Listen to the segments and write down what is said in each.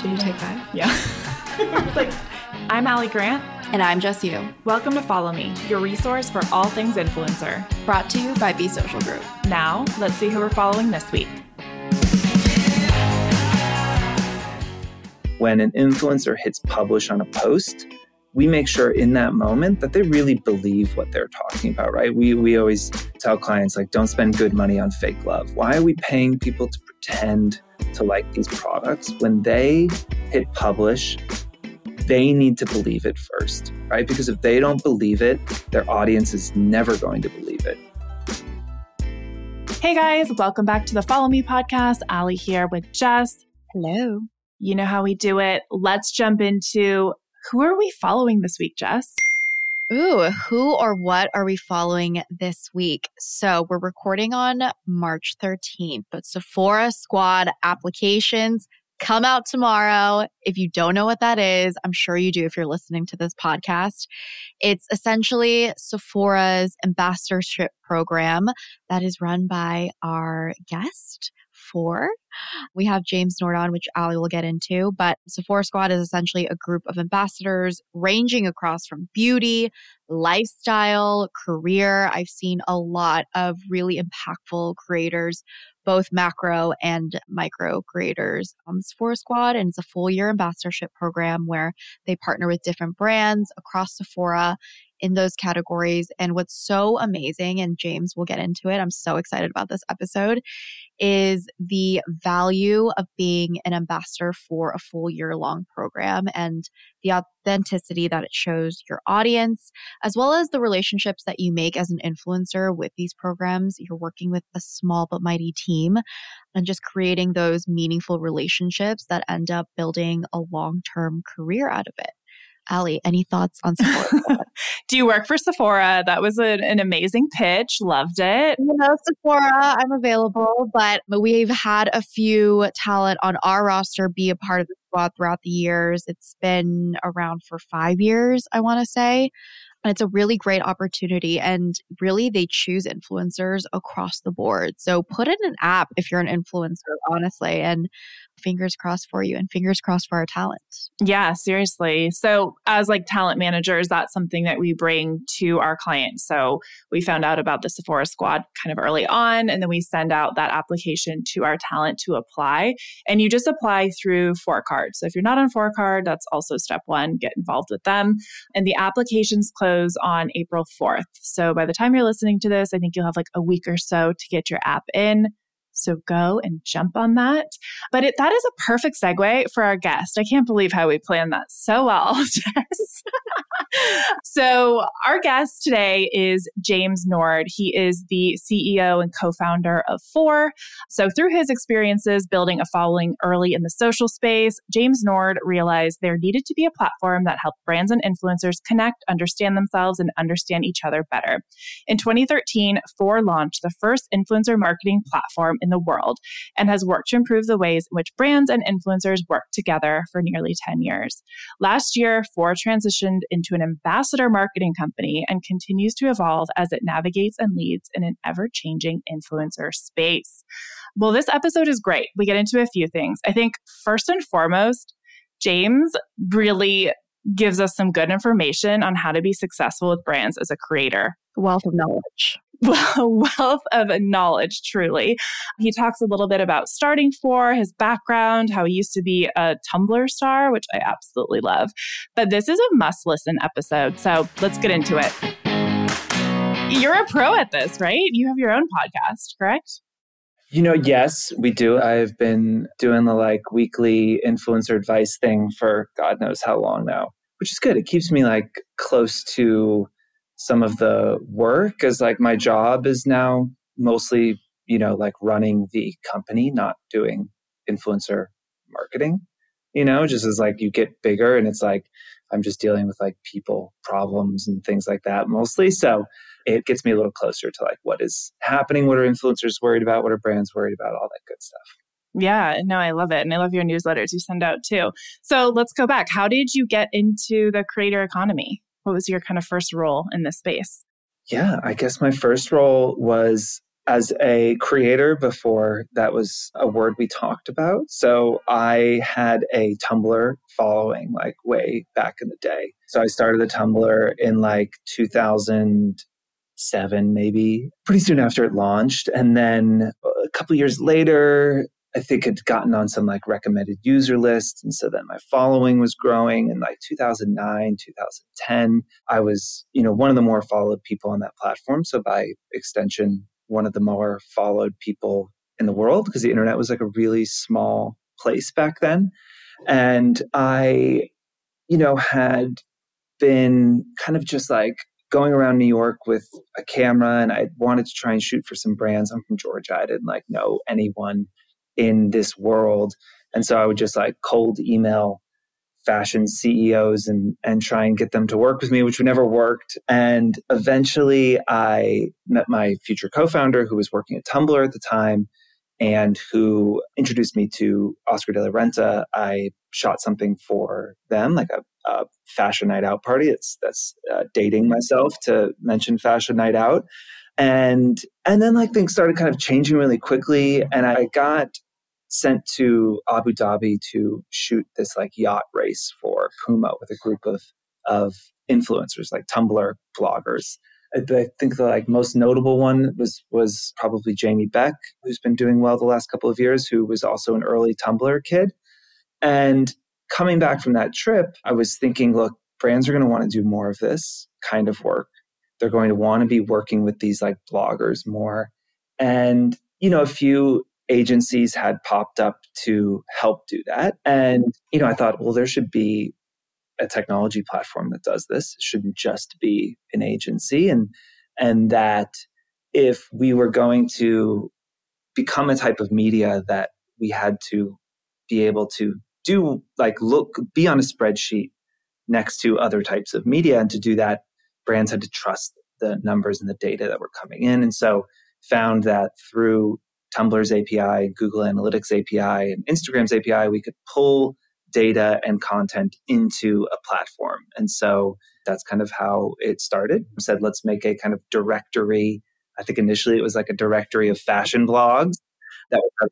Should you take that? Yeah. like, I'm Ali Grant. And I'm Jess Yoo. Welcome to Follow Me, your resource for all things influencer. Brought to you by Be Social Group. Now, let's see who we're following this week. When an influencer hits publish on a post, we make sure in that moment that they really believe what they're talking about, right? We, we always tell clients, like, don't spend good money on fake love. Why are we paying people to pretend to like these products? When they hit publish, they need to believe it first, right? Because if they don't believe it, their audience is never going to believe it. Hey guys, welcome back to the Follow Me podcast. Ali here with Jess. Hello. You know how we do it. Let's jump into who are we following this week, Jess? Ooh, who or what are we following this week? So we're recording on March 13th, but Sephora Squad applications come out tomorrow. If you don't know what that is, I'm sure you do if you're listening to this podcast. It's essentially Sephora's ambassadorship program that is run by our guest, Fohr. We have James Nordon, which Ali will get into, but Sephora Squad is essentially a group of ambassadors ranging across from beauty, lifestyle, career. I've seen a lot of really impactful creators, both macro and micro creators on the Sephora Squad. And it's a full year ambassadorship program where they partner with different brands across Sephora in those categories. And what's so amazing, and James will get into it, I'm so excited about this episode, is the value of being an ambassador for a full year long program and the authenticity that it shows your audience, as well as the relationships that you make as an influencer with these programs. You're working with a small but mighty team and just creating those meaningful relationships that end up building a long term career out of it. Ali, any thoughts on Sephora? Do you work for Sephora? That was a, an amazing pitch. Loved it. You know, Sephora, I'm available, but we've had a few talent on our roster be a part of the squad throughout the years. It's been around for five years, I want to say. And it's a really great opportunity. And really, they choose influencers across the board. So put in an app if you're an influencer, honestly. And fingers crossed for you and fingers crossed for our talent. Yeah, seriously. So, as like talent managers, that's something that we bring to our clients. So, we found out about the Sephora squad kind of early on, and then we send out that application to our talent to apply. And you just apply through Fohr Card. So, if you're not on Fohr Card, that's also step one get involved with them. And the applications close on April 4th. So, by the time you're listening to this, I think you'll have like a week or so to get your app in. So go and jump on that. But it, that is a perfect segue for our guest. I can't believe how we planned that so well, Jess. so our guest today is James Nord. He is the CEO and co-founder of Fohr. So through his experiences building a following early in the social space, James Nord realized there needed to be a platform that helped brands and influencers connect, understand themselves, and understand each other better. In 2013, Fohr launched the first influencer marketing platform in the world and has worked to improve the ways in which brands and influencers work together for nearly 10 years. Last year, Fohr transitioned into an ambassador marketing company and continues to evolve as it navigates and leads in an ever changing influencer space. Well, this episode is great. We get into a few things. I think first and foremost, James really gives us some good information on how to be successful with brands as a creator. Wealth of knowledge. wealth of knowledge, truly. He talks a little bit about starting Fohr his background, how he used to be a Tumblr star, which I absolutely love. But this is a must listen episode. So let's get into it. You're a pro at this, right? You have your own podcast, correct? You know, yes, we do. I've been doing the like weekly influencer advice thing for God knows how long now, which is good. It keeps me like close to some of the work because like my job is now mostly you know like running the company not doing influencer marketing you know just as like you get bigger and it's like i'm just dealing with like people problems and things like that mostly so it gets me a little closer to like what is happening what are influencers worried about what are brands worried about all that good stuff yeah, no, I love it. And I love your newsletters you send out too. So let's go back. How did you get into the creator economy? What was your kind of first role in this space? Yeah, I guess my first role was as a creator before that was a word we talked about. So I had a Tumblr following like way back in the day. So I started the Tumblr in like 2007, maybe pretty soon after it launched. And then a couple years later, I think had gotten on some like recommended user lists. And so then my following was growing in like 2009, 2010. I was, you know, one of the more followed people on that platform. So by extension, one of the more followed people in the world because the internet was like a really small place back then. And I, you know, had been kind of just like going around New York with a camera and I wanted to try and shoot for some brands. I'm from Georgia. I didn't like know anyone in this world. And so I would just like cold email fashion CEOs and and try and get them to work with me, which never worked. And eventually I met my future co-founder who was working at Tumblr at the time and who introduced me to Oscar de la Renta. I shot something for them, like a, a fashion night out party. It's that's uh, dating myself to mention fashion night out, and and then like things started kind of changing really quickly, and I got sent to Abu Dhabi to shoot this like yacht race for Puma with a group of of influencers like Tumblr bloggers. I think the like most notable one was was probably Jamie Beck, who's been doing well the last couple of years, who was also an early Tumblr kid. And coming back from that trip, I was thinking, look, brands are going to want to do more of this kind of work. They're going to want to be working with these like bloggers more. And you know, a few agencies had popped up to help do that. And, you know, I thought, well, there should be a technology platform that does this. It shouldn't just be an agency. And and that if we were going to become a type of media that we had to be able to do like look be on a spreadsheet next to other types of media and to do that brands had to trust the numbers and the data that were coming in and so found that through Tumblr's API, Google Analytics API, and Instagram's API, we could pull data and content into a platform. And so that's kind of how it started. We said, let's make a kind of directory. I think initially it was like a directory of fashion blogs that would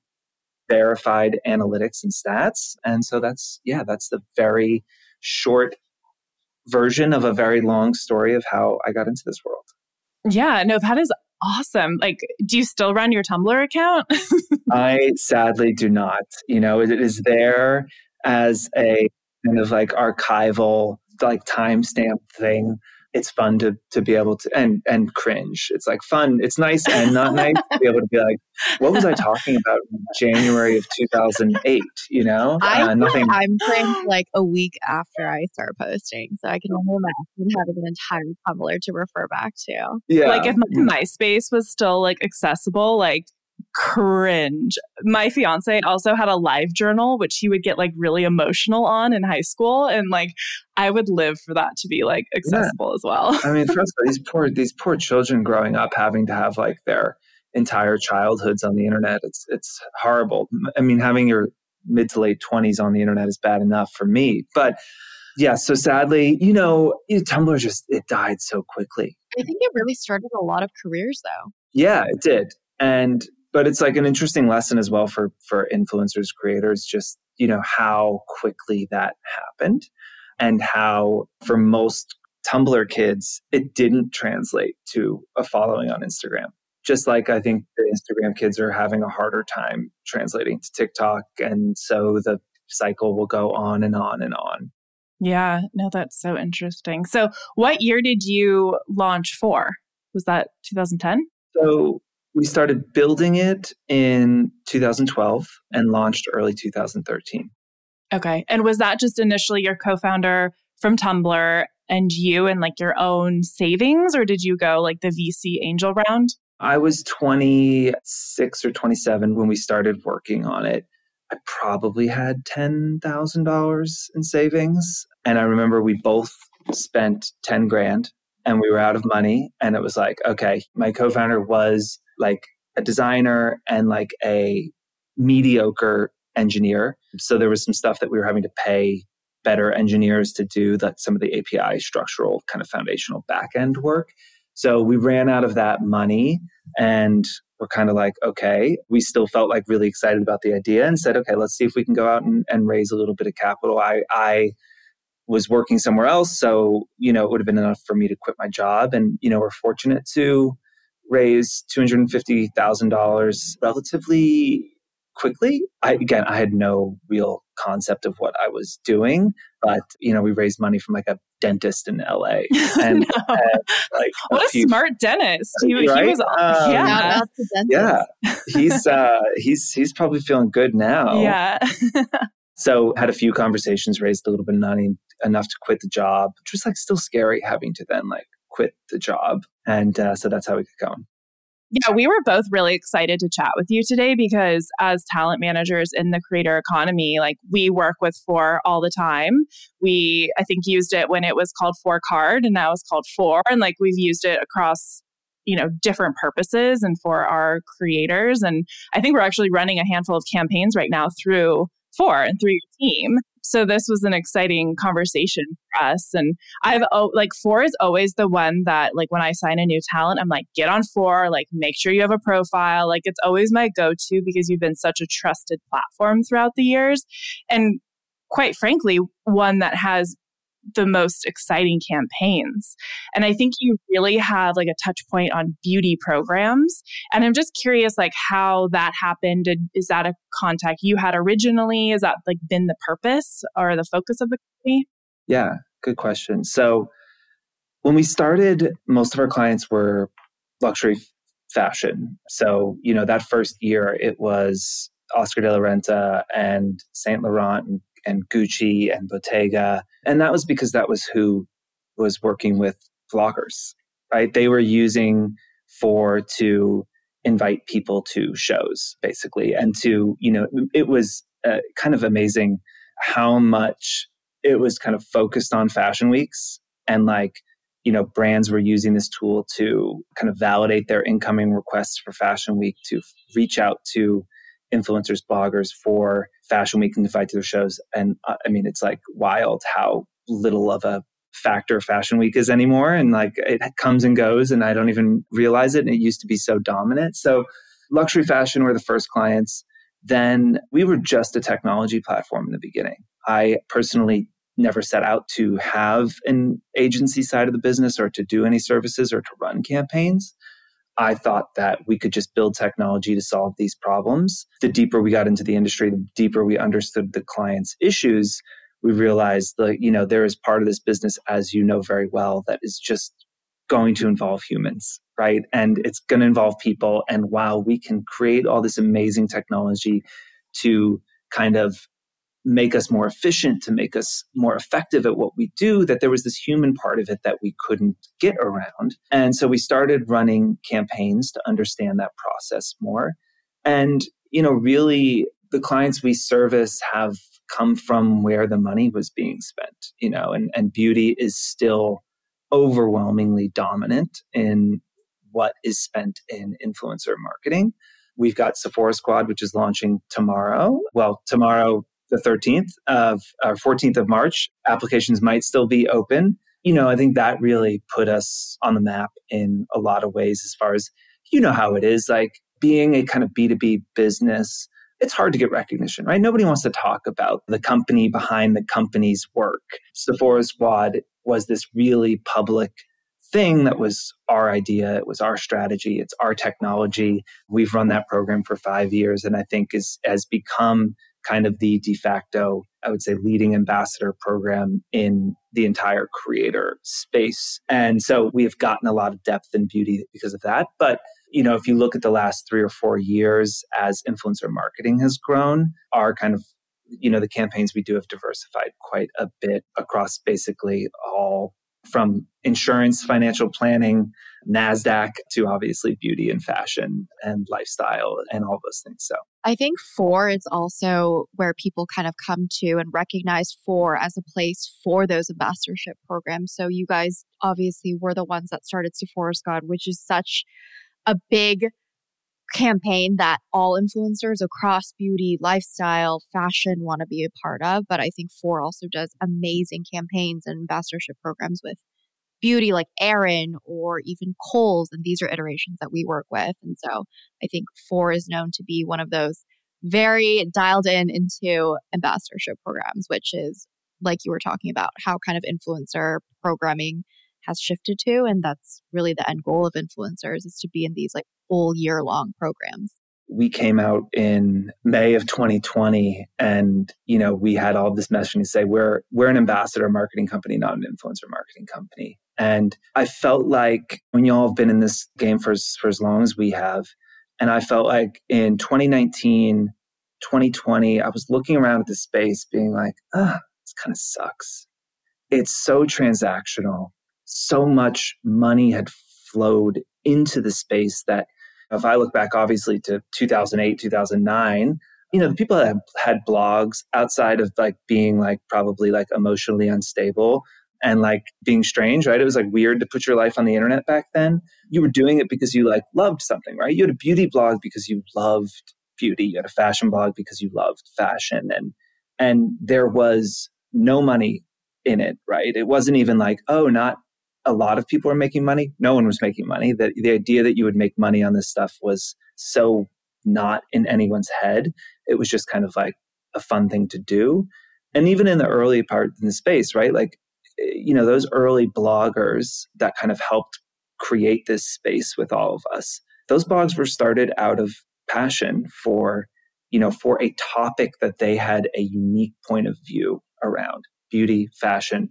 verified analytics and stats. And so that's, yeah, that's the very short version of a very long story of how I got into this world. Yeah, no, that is awesome. Like, do you still run your Tumblr account? I sadly do not. You know, it is there as a kind of like archival, like timestamp thing it's fun to to be able to and and cringe. It's like fun. It's nice and not nice to be able to be like, what was I talking about in January of 2008? You know, I uh, nothing. I'm cringe like a week after I start posting, so I can only imagine having an entire Tumblr to refer back to. Yeah, like if my MySpace was still like accessible, like cringe. My fiance also had a live journal, which he would get like really emotional on in high school. And like, I would live for that to be like accessible yeah. as well. I mean, first of all, these poor, these poor children growing up having to have like their entire childhoods on the internet. It's, it's horrible. I mean, having your mid to late 20s on the internet is bad enough for me. But yeah, so sadly, you know, Tumblr just, it died so quickly. I think it really started a lot of careers though. Yeah, it did. And but it's like an interesting lesson as well for for influencers creators just you know how quickly that happened and how for most tumblr kids it didn't translate to a following on instagram. Just like i think the instagram kids are having a harder time translating to tiktok and so the cycle will go on and on and on. Yeah no that's so interesting. So what year did you launch Fohr? Was that 2010 so we started building it in 2012 and launched early 2013. Okay. And was that just initially your co founder from Tumblr and you and like your own savings, or did you go like the VC angel round? I was 26 or 27 when we started working on it. I probably had $10,000 in savings. And I remember we both spent 10 grand and we were out of money. And it was like, okay, my co founder was like a designer and like a mediocre engineer. So there was some stuff that we were having to pay better engineers to do that some of the API structural kind of foundational backend work. So we ran out of that money and we're kind of like, okay, we still felt like really excited about the idea and said, okay, let's see if we can go out and, and raise a little bit of capital. I, I was working somewhere else. So, you know, it would have been enough for me to quit my job. And, you know, we're fortunate to raise $250,000 relatively quickly. I, again, I had no real concept of what I was doing, but, you know, we raised money from like a dentist in LA. And, no. and like what a, few, smart dentist. He, right? he was, um, yeah. Yeah. he's, uh, he's, he's probably feeling good now. Yeah. so had a few conversations, raised a little bit of money, enough to quit the job, which was like still scary having to then like quit the job. And uh, so that's how we got going. Yeah, we were both really excited to chat with you today because as talent managers in the creator economy, like we work with Fohr all the time. We, I think, used it when it was called Fohr Card and now it's called Fohr. And like we've used it across you know different purposes and for our creators and i think we're actually running a handful of campaigns right now through Fohr and through your team so this was an exciting conversation for us. And I've like Fohr is always the one that like when I sign a new talent, I'm like, get on Fohr, like make sure you have a profile. Like it's always my go-to because you've been such a trusted platform throughout the years. And quite frankly, one that has the most exciting campaigns. And I think you really have like a touch point on beauty programs. And I'm just curious like how that happened. Is that a contact you had originally? Is that like been the purpose or the focus of the company? Yeah, good question. So when we started, most of our clients were luxury fashion. So, you know, that first year it was Oscar de la Renta and Saint Laurent and and Gucci and Bottega. And that was because that was who was working with vloggers, right? They were using Fohr to invite people to shows, basically. And to, you know, it was uh, kind of amazing how much it was kind of focused on fashion weeks and like, you know, brands were using this tool to kind of validate their incoming requests for Fashion Week to reach out to influencers, bloggers for Fashion Week and invite to their shows. And uh, I mean, it's like wild how little of a factor Fashion Week is anymore. And like it comes and goes, and I don't even realize it. And it used to be so dominant. So, luxury fashion were the first clients. Then we were just a technology platform in the beginning. I personally never set out to have an agency side of the business or to do any services or to run campaigns. I thought that we could just build technology to solve these problems. The deeper we got into the industry, the deeper we understood the client's issues, we realized that, you know, there is part of this business, as you know very well, that is just going to involve humans, right? And it's going to involve people. And while we can create all this amazing technology to kind of make us more efficient, to make us more effective at what we do, that there was this human part of it that we couldn't get around. And so we started running campaigns to understand that process more. And, you know, really the clients we service have come from where the money was being spent, you know, and, and beauty is still overwhelmingly dominant in what is spent in influencer marketing. We've got Sephora Squad, which is launching tomorrow. Well, tomorrow, the 13th of or 14th of March. Applications might still be open. You know, I think that really put us on the map in a lot of ways as far as you know how it is like being a kind of B2B business. It's hard to get recognition, right? Nobody wants to talk about the company behind the company's work. Sephora Squad was this really public thing that was our idea. It was our strategy. It's our technology. We've run that program for five years and I think is, has become kind of the de facto, I would say, leading ambassador program in the entire creator space. And so we have gotten a lot of depth and beauty because of that. But you know, if you look at the last three or four years as influencer marketing has grown, our kind of you know the campaigns we do have diversified quite a bit across basically all from insurance, financial planning, NASDAQ to obviously beauty and fashion and lifestyle and all those things. So I think Fohr is also where people kind of come to and recognize Fohr as a place for those ambassadorship programs. So you guys obviously were the ones that started Sephora Squad, which is such a big campaign that all influencers across beauty, lifestyle, fashion want to be a part of. But I think Fohr also does amazing campaigns and ambassadorship programs with beauty like Erin or even Kohl's. And these are iterations that we work with. And so I think Fohr is known to be one of those very dialed in into ambassadorship programs, which is like you were talking about, how kind of influencer programming has shifted to. And that's really the end goal of influencers is to be in these like full year long programs. We came out in May of 2020 and you know we had all this messaging to say we're we're an ambassador marketing company not an influencer marketing company. And I felt like when y'all have been in this game for for as long as we have and I felt like in 2019 2020 I was looking around at the space being like ah this kind of sucks. It's so transactional so much money had flowed into the space that if I look back, obviously, to 2008, 2009, you know, the people that had blogs outside of like being like probably like emotionally unstable and like being strange, right? It was like weird to put your life on the internet back then. You were doing it because you like loved something, right? You had a beauty blog because you loved beauty. You had a fashion blog because you loved fashion and and there was no money in it, right? It wasn't even like, oh, not a lot of people were making money. No one was making money. That the idea that you would make money on this stuff was so not in anyone's head. It was just kind of like a fun thing to do. And even in the early part in the space, right? Like, eh, you know, those early bloggers that kind of helped create this space with all of us, those blogs were started out of passion for, you know, for a topic that they had a unique point of view around beauty, fashion,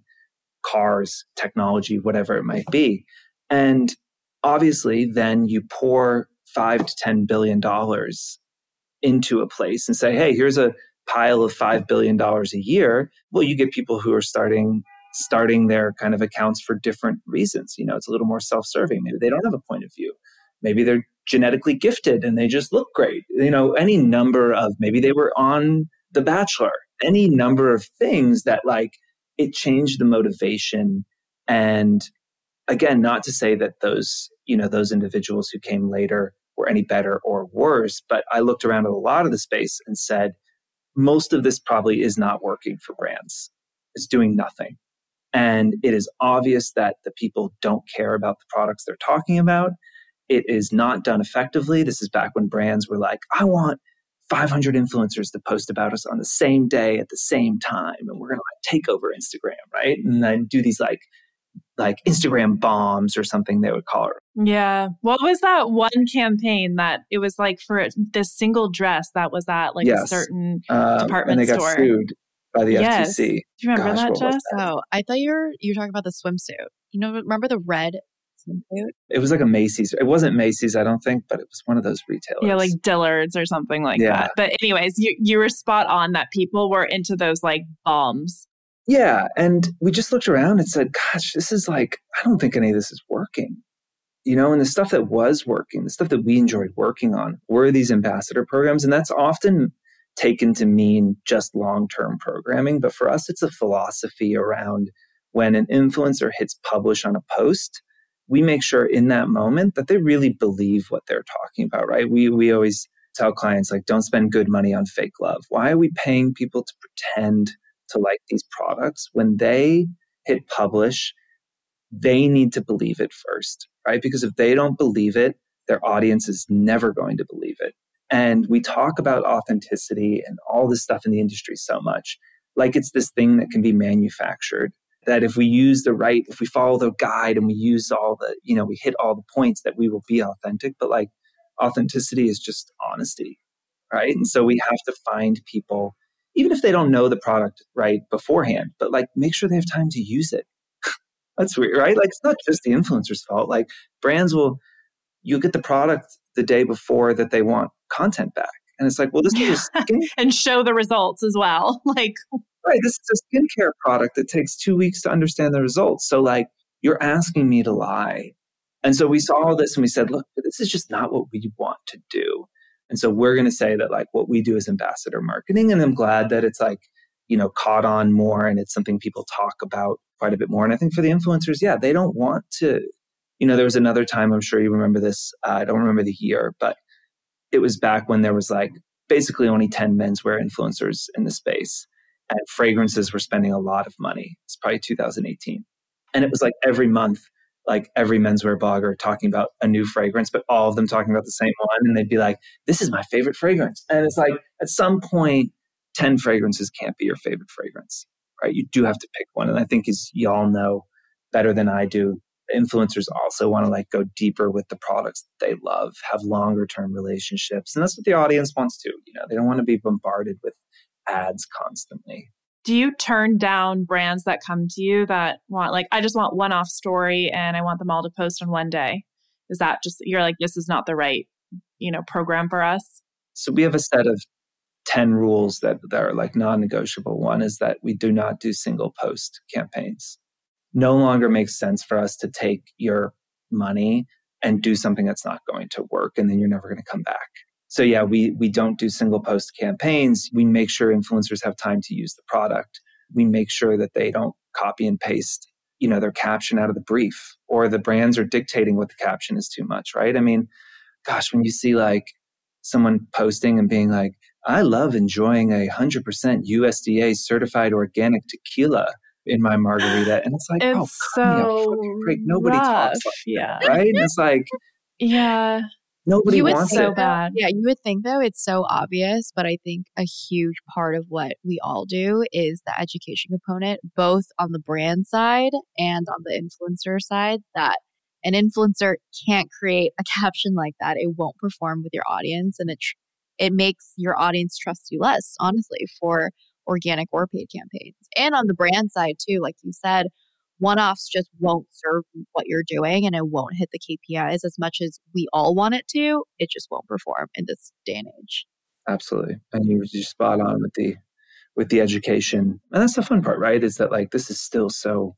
cars, technology, whatever it might be. And obviously, then you pour five to ten billion dollars into a place and say, hey, here's a pile of five billion dollars a year. Well, you get people who are starting starting their kind of accounts for different reasons. You know, it's a little more self-serving. Maybe they don't have a point of view. Maybe they're genetically gifted and they just look great. You know, any number of maybe they were on The Bachelor, any number of things that like it changed the motivation. And again not to say that those you know those individuals who came later were any better or worse but i looked around at a lot of the space and said most of this probably is not working for brands. It's doing nothing. And it is obvious that the people don't care about the products they're talking about. It is not done effectively. This is back when brands were like i want 500 influencers to post about us on the same day at the same time and we're going to like take over instagram right and then do these like like instagram bombs or something they would call it yeah what was that one campaign that it was like for this single dress that was at like yes. a certain um, department and they store got sued by the yes. FTC. Do you remember Gosh, that, Jess? That? Oh, I thought you were you were talking about the swimsuit. You know, remember the red It was like a Macy's. It wasn't Macy's, I don't think, but it was one of those retailers. Yeah, like Dillard's or something like yeah. that. But anyways, you you were spot on that people were into those like bombs. Yeah, and we just looked around and said, "Gosh, this is like I don't think any of this is working." You know, and the stuff that was working, the stuff that we enjoyed working on, were these ambassador programs, and that's often taken to mean just long-term programming, but for us it's a philosophy around when an influencer hits publish on a post, we make sure in that moment that they really believe what they're talking about, right? We we always tell clients like don't spend good money on fake love. Why are we paying people to pretend to like these products when they hit publish? They need to believe it first, right? Because if they don't believe it, their audience is never going to believe it. And we talk about authenticity and all this stuff in the industry so much, like it's this thing that can be manufactured that if we use the right, if we follow the guide and we use all the, you know, we hit all the points that we will be authentic. But like authenticity is just honesty, right? And so we have to find people, even if they don't know the product right beforehand, but like make sure they have time to use it. That's weird, right? Like it's not just the influencer's fault. Like brands will, you'll get the product the day before that they want content back. And it's like, well, this is and show the results as well. Like right, this is a skincare product that takes two weeks to understand the results. So, like, you're asking me to lie. And so we saw all this and we said, look, this is just not what we want to do. And so we're going to say that, like, what we do is ambassador marketing. And I'm glad that it's like, you know, caught on more and it's something people talk about quite a bit more. And I think for the influencers, yeah, they don't want to, you know, there was another time, I'm sure you remember this. Uh, I don't remember the year, but it was back when there was like basically only 10 menswear influencers in the space and fragrances were spending a lot of money. It's probably 2018. And it was like every month, like every menswear blogger talking about a new fragrance, but all of them talking about the same one. And they'd be like, this is my favorite fragrance. And it's like at some point, 10 fragrances can't be your favorite fragrance, right? You do have to pick one. And I think as y'all know better than I do, influencers also want to like go deeper with the products they love, have longer term relationships. And that's what the audience wants to. You know, they don't want to be bombarded with ads constantly. Do you turn down brands that come to you that want like I just want one off story and I want them all to post on one day? Is that just you're like this is not the right, you know, program for us? So we have a set of 10 rules that, that are like non-negotiable. One is that we do not do single post campaigns no longer makes sense for us to take your money and do something that's not going to work and then you're never going to come back. So yeah, we we don't do single post campaigns. We make sure influencers have time to use the product. We make sure that they don't copy and paste, you know, their caption out of the brief or the brands are dictating what the caption is too much, right? I mean, gosh, when you see like someone posting and being like, I love enjoying a 100% USDA certified organic tequila in my margarita. And it's like, oh, it's oh, so break. Nobody rough. talks like yeah. that, right? And it's like, yeah. Nobody you would wants so it. bad. Yeah, you would think though it's so obvious, but I think a huge part of what we all do is the education component, both on the brand side and on the influencer side. That an influencer can't create a caption like that; it won't perform with your audience, and it it makes your audience trust you less. Honestly, for organic or paid campaigns. And on the brand side, too, like you said, one offs just won't serve what you're doing and it won't hit the KPIs as much as we all want it to. It just won't perform in this day and age. Absolutely. And you're just spot on with the with the education. And that's the fun part, right? Is that like this is still so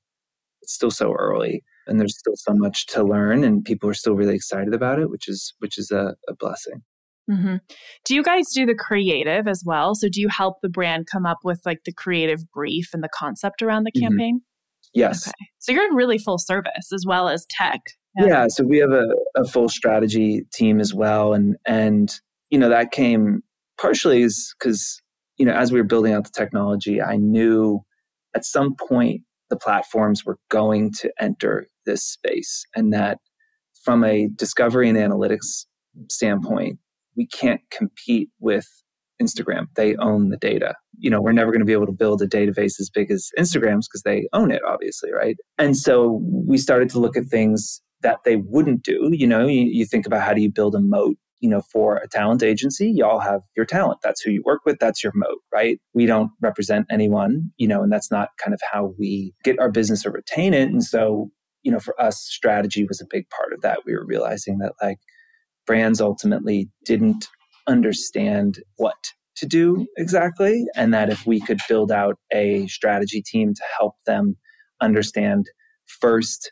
it's still so early and there's still so much to learn and people are still really excited about it, which is which is a, a blessing. Mm-hmm. Do you guys do the creative as well? So do you help the brand come up with like the creative brief and the concept around the mm-hmm. campaign? Mm-hmm. Yes. Okay. So you're in really full service as well as tech. Yeah. yeah so we have a, a full strategy team as well. And, and, you know, that came partially is because, you know, as we were building out the technology, I knew at some point the platforms were going to enter this space and that from a discovery and analytics standpoint, we can't compete with Instagram. They own the data. You know, we're never going to be able to build a database as big as Instagram's because they own it, obviously, right? And so we started to look at things that they wouldn't do. You know, you, you think about how do you build a moat you know, for a talent agency, y'all have your talent. That's who you work with. That's your moat, right? We don't represent anyone, you know, and that's not kind of how we get our business or retain it. And so, you know, for us, strategy was a big part of that. We were realizing that like brands ultimately didn't understand what to do exactly. And that if we could build out a strategy team to help them understand first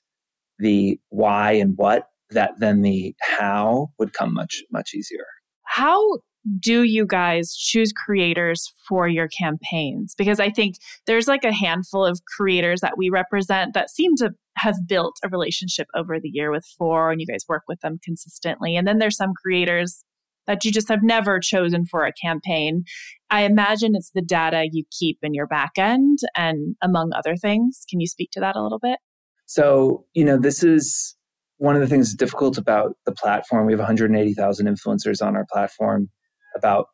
the why and what, that then the how would come much, much easier. How do you guys choose creators for your campaigns? Because I think there's like a handful of creators that we represent that seem to have built a relationship over the year with Fohr and you guys work with them consistently. And then there's some creators that you just have never chosen for a campaign. I imagine it's the data you keep in your back end and among other things. Can you speak to that a little bit? So, you know, this is one of the things difficult about the platform. We have 180,000 influencers on our platform about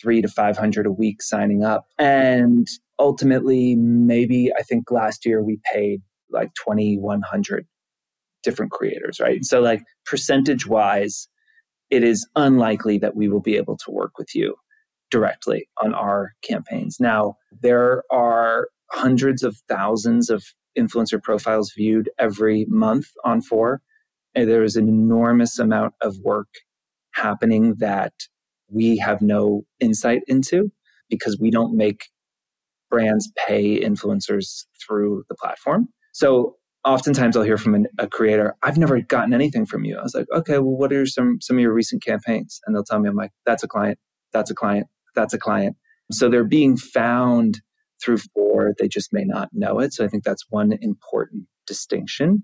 three to 500 a week signing up. And ultimately, maybe I think last year we paid like 2,100 different creators, right? So, like, percentage wise, it is unlikely that we will be able to work with you directly on our campaigns. Now, there are hundreds of thousands of influencer profiles viewed every month on Fohr. And there is an enormous amount of work happening that we have no insight into because we don't make brands pay influencers through the platform. So oftentimes I'll hear from an, a creator, I've never gotten anything from you. I was like, okay, well, what are some some of your recent campaigns? And they'll tell me, I'm like, that's a client, that's a client, that's a client. So they're being found through Fohr. They just may not know it. So I think that's one important distinction.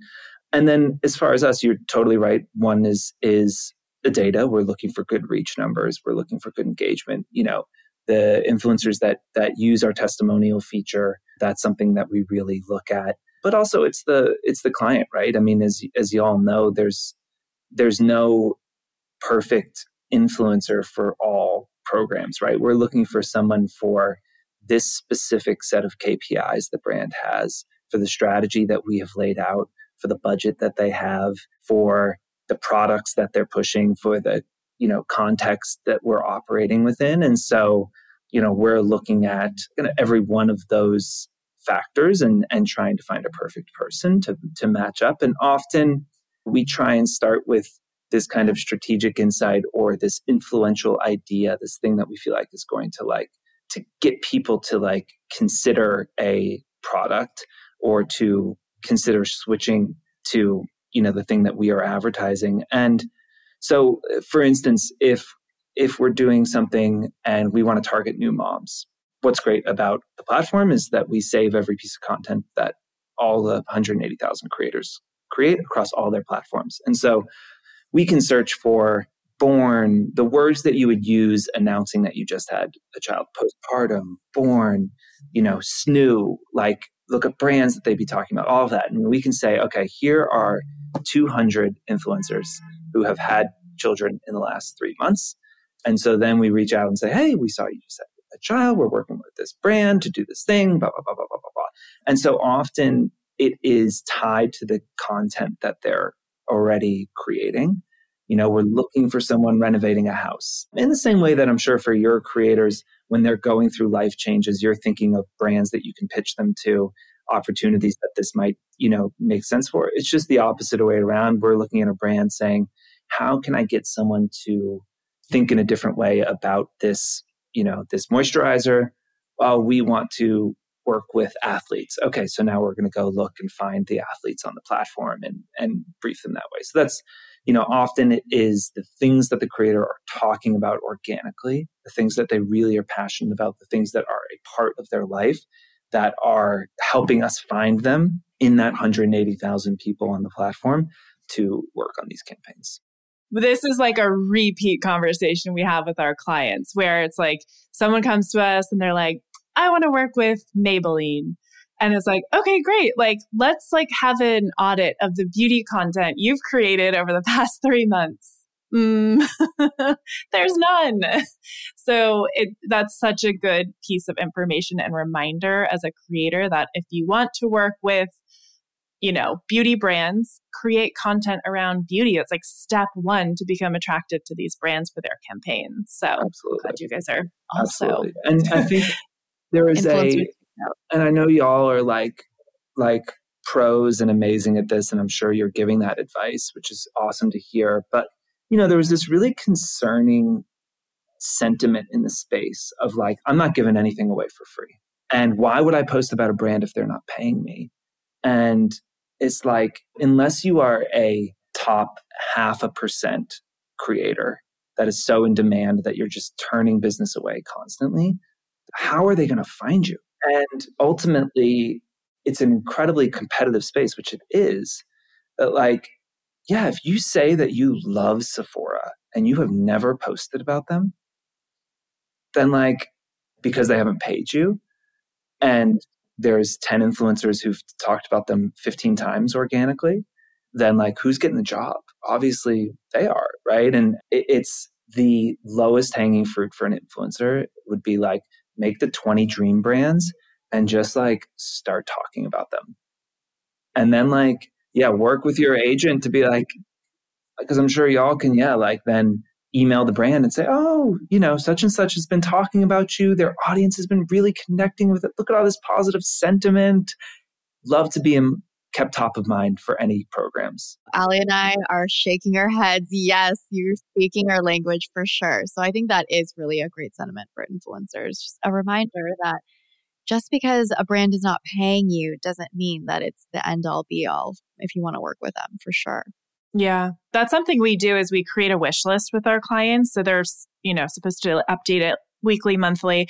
And then as far as us, you're totally right. One is is the data. We're looking for good reach numbers. We're looking for good engagement. You know, the influencers that that use our testimonial feature, that's something that we really look at. but also it's the it's the client, right? I mean, as as you all know, there's there's no perfect influencer for all programs, right? We're looking for someone for this specific set of KPIs the brand has, for the strategy that we have laid out, for the budget that they have, for the products that they're pushing, for the you know context that we're operating within. And so, you know, we're looking at every one of those factors and and trying to find a perfect person to to match up. And often we try and start with this kind of strategic insight or this influential idea, this thing that we feel like is going to like to get people to like consider a product or to consider switching to you know the thing that we are advertising. And so for instance if if we're doing something and we want to target new moms what's great about the platform is that we save every piece of content that all the 180,000 creators create across all their platforms. And so we can search for born, the words that you would use announcing that you just had a child, postpartum, born, you know, snoo, like look at brands that they'd be talking about, all of that. And we can say, okay, here are 200 influencers who have had children in the last three months. And so then we reach out and say, hey, we saw you just had a child. We're working with this brand to do this thing, blah, blah, blah, blah, blah, blah, blah. And so often it is tied to the content that they're already creating. You know, we're looking for someone renovating a house. In the same way that I'm sure for your creators, when they're going through life changes, you're thinking of brands that you can pitch them to, opportunities that this might, you know, make sense for. It's just the opposite way around. We're looking at a brand saying, how can I get someone to think in a different way about this, you know, this moisturizer? Well, we want to work with athletes. Okay, so now we're going to go look and find the athletes on the platform and and brief them that way. So that's you know often it is the things that the creator are talking about organically, the things that they really are passionate about, the things that are a part of their life that are helping us find them in that 180,000 people on the platform to work on these campaigns this is like a repeat conversation we have with our clients where it's like someone comes to us and they're like I want to work with Maybelline. And it's like, okay, great. Like, let's like have an audit of the beauty content you've created over the past three months. Mm, there's none. So it that's such a good piece of information and reminder as a creator that if you want to work with you know, beauty brands create content around beauty. It's like step one to become attractive to these brands for their campaigns. So Absolutely. glad you guys are also. Absolutely. And I think there is a, and I know y'all are like, like pros and amazing at this, and I'm sure you're giving that advice, which is awesome to hear. But, you know, there was this really concerning sentiment in the space of like, I'm not giving anything away for free. And why would I post about a brand if they're not paying me? And it's like, unless you are a top half a percent creator that is so in demand that you're just turning business away constantly, how are they going to find you? And ultimately, it's an incredibly competitive space, which it is. That, like, yeah, if you say that you love Sephora and you have never posted about them, then, like, because they haven't paid you, and there's 10 influencers who've talked about them 15 times organically, then, like, who's getting the job? Obviously, they are, right? And it's the lowest hanging fruit for an influencer would be like, make the 20 dream brands and just like start talking about them. And then like, yeah, work with your agent to be like, because I'm sure y'all can, yeah, like then email the brand and say, oh, you know, such and such has been talking about you. Their audience has been really connecting with it. Look at all this positive sentiment. Love to be in, kept top of mind for any programs. Ali and I are shaking our heads. Yes, you're speaking our language for sure. So I think that is really a great sentiment for influencers. Just a reminder that just because a brand is not paying you doesn't mean that it's the end all be all if you want to work with them for sure. Yeah, that's something we do is we create a wish list with our clients. So they're, you know, supposed to update it weekly, monthly.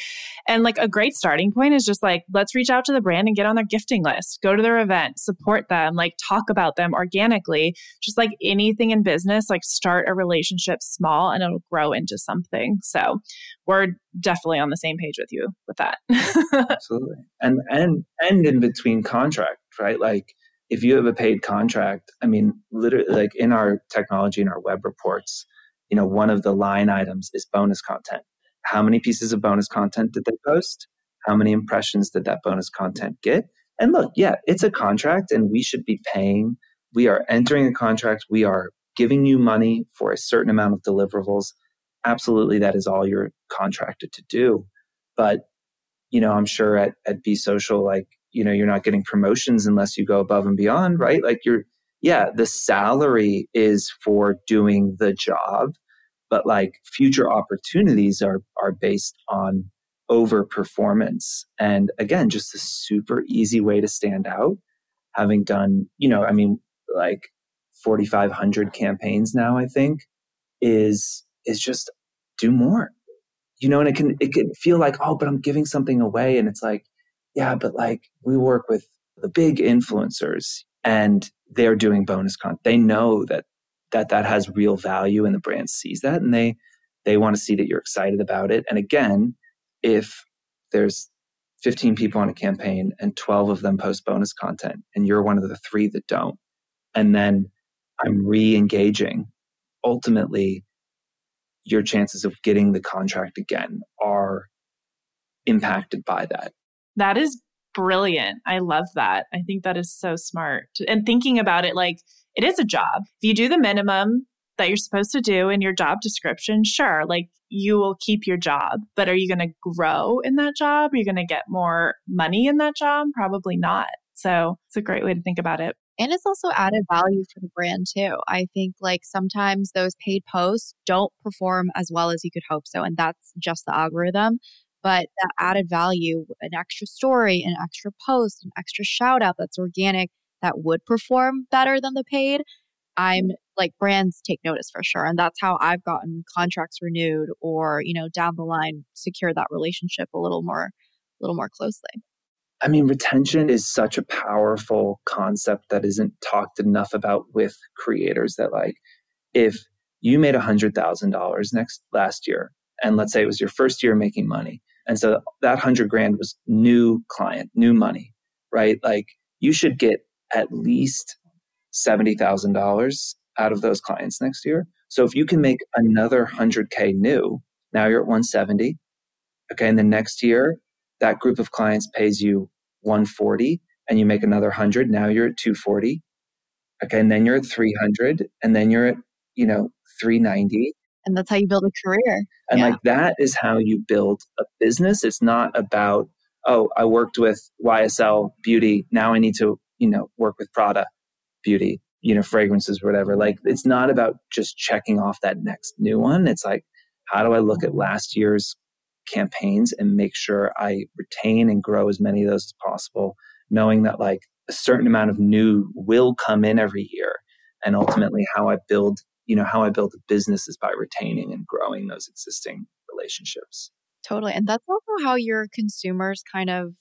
And like a great starting point is just like, let's reach out to the brand and get on their gifting list, go to their event, support them, like talk about them organically. Just like anything in business, like start a relationship small and it'll grow into something. So we're definitely on the same page with you with that. Absolutely. And and and in between contract, right? Like if you have a paid contract, I mean, literally like in our technology and our web reports, you know, one of the line items is bonus content how many pieces of bonus content did they post? How many impressions did that bonus content get? And look, yeah, it's a contract and we should be paying. We are entering a contract. We are giving you money for a certain amount of deliverables. Absolutely, that is all you're contracted to do. But, you know, I'm sure at, at Be Social, like, you know, you're not getting promotions unless you go above and beyond, right? Like, you're, yeah, the salary is for doing the job but like future opportunities are are based on over performance and again just a super easy way to stand out having done you know i mean like 4500 campaigns now i think is is just do more. You know and it can it can feel like oh but i'm giving something away and it's like yeah but like we work with the big influencers and they're doing bonus content they know that that that has real value and the brand sees that and they they want to see that you're excited about it. And again if there's 15 people on a campaign and 12 of them post bonus content and you're one of the three that don't and then i'm re-engaging ultimately your chances of getting the contract again are impacted by that. That is brilliant. I love that. I think that is so smart. And thinking about it like it is a job. If you do the minimum that you're supposed to do in your job description, sure, like you will keep your job, but are you going to grow in that job? Are you going to get more money in that job? Probably not. So it's a great way to think about it. And it's also added value for the brand too. I think like sometimes those paid posts don't perform as well as you could hope so. And that's just the algorithm. But that added value, an extra story, an extra post, an extra shout out that's organic, that would perform better than the paid, I'm mm. like brands take notice for sure. And that's how I've gotten contracts renewed or, you know, down the line secure that relationship a little more, a little more closely. I mean, retention is such a powerful concept that isn't talked enough about with creators that like if you made $100,000 next last year and let's say it was your first year making money and so that 100 grand was new client, new money, right? Like you should get at least $70,000 out of those clients next year. So if you can make another 100K new, now you're at 170. Okay. And the next year, that group of clients pays you 140 and you make another 100. Now you're at 240. Okay. And then you're at 300. And then you're at, you know, 390. And that's how you build a career. And yeah. like that is how you build a business. It's not about, oh, I worked with YSL Beauty. Now I need to you know, work with Prada beauty, you know, fragrances, whatever. Like it's not about just checking off that next new one. It's like, how do I look at last year's campaigns and make sure I retain and grow as many of those as possible, knowing that like a certain amount of new will come in every year. And ultimately how I build, you know, how I build a business is by retaining and growing those existing relationships. Totally. And that's also how your consumers kind of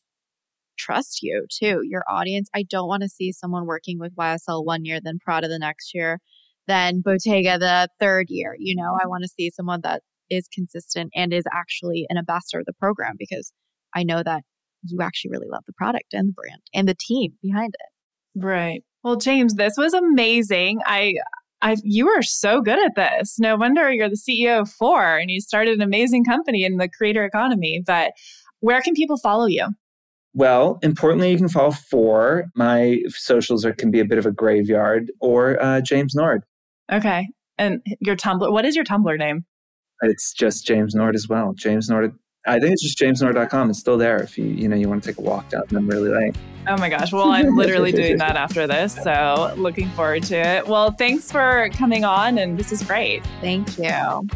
trust you too, your audience. I don't want to see someone working with YSL one year, then Prada the next year, then Bottega the third year. You know, I want to see someone that is consistent and is actually an ambassador of the program because I know that you actually really love the product and the brand and the team behind it. Right. Well, James, this was amazing. I I, you are so good at this. No wonder you're the CEO of Fohr and you started an amazing company in the creator economy. But where can people follow you? Well, importantly, you can follow Fohr. My socials are, can be a bit of a graveyard or uh, James Nord. Okay. And your Tumblr, what is your Tumblr name? It's just James Nord as well. James Nord. I think it's just jamesnord.com. It's still there if you you know you want to take a walk down them really late. Oh my gosh. Well, I'm literally doing that after this. So looking forward to it. Well, thanks for coming on and this is great. Thank you.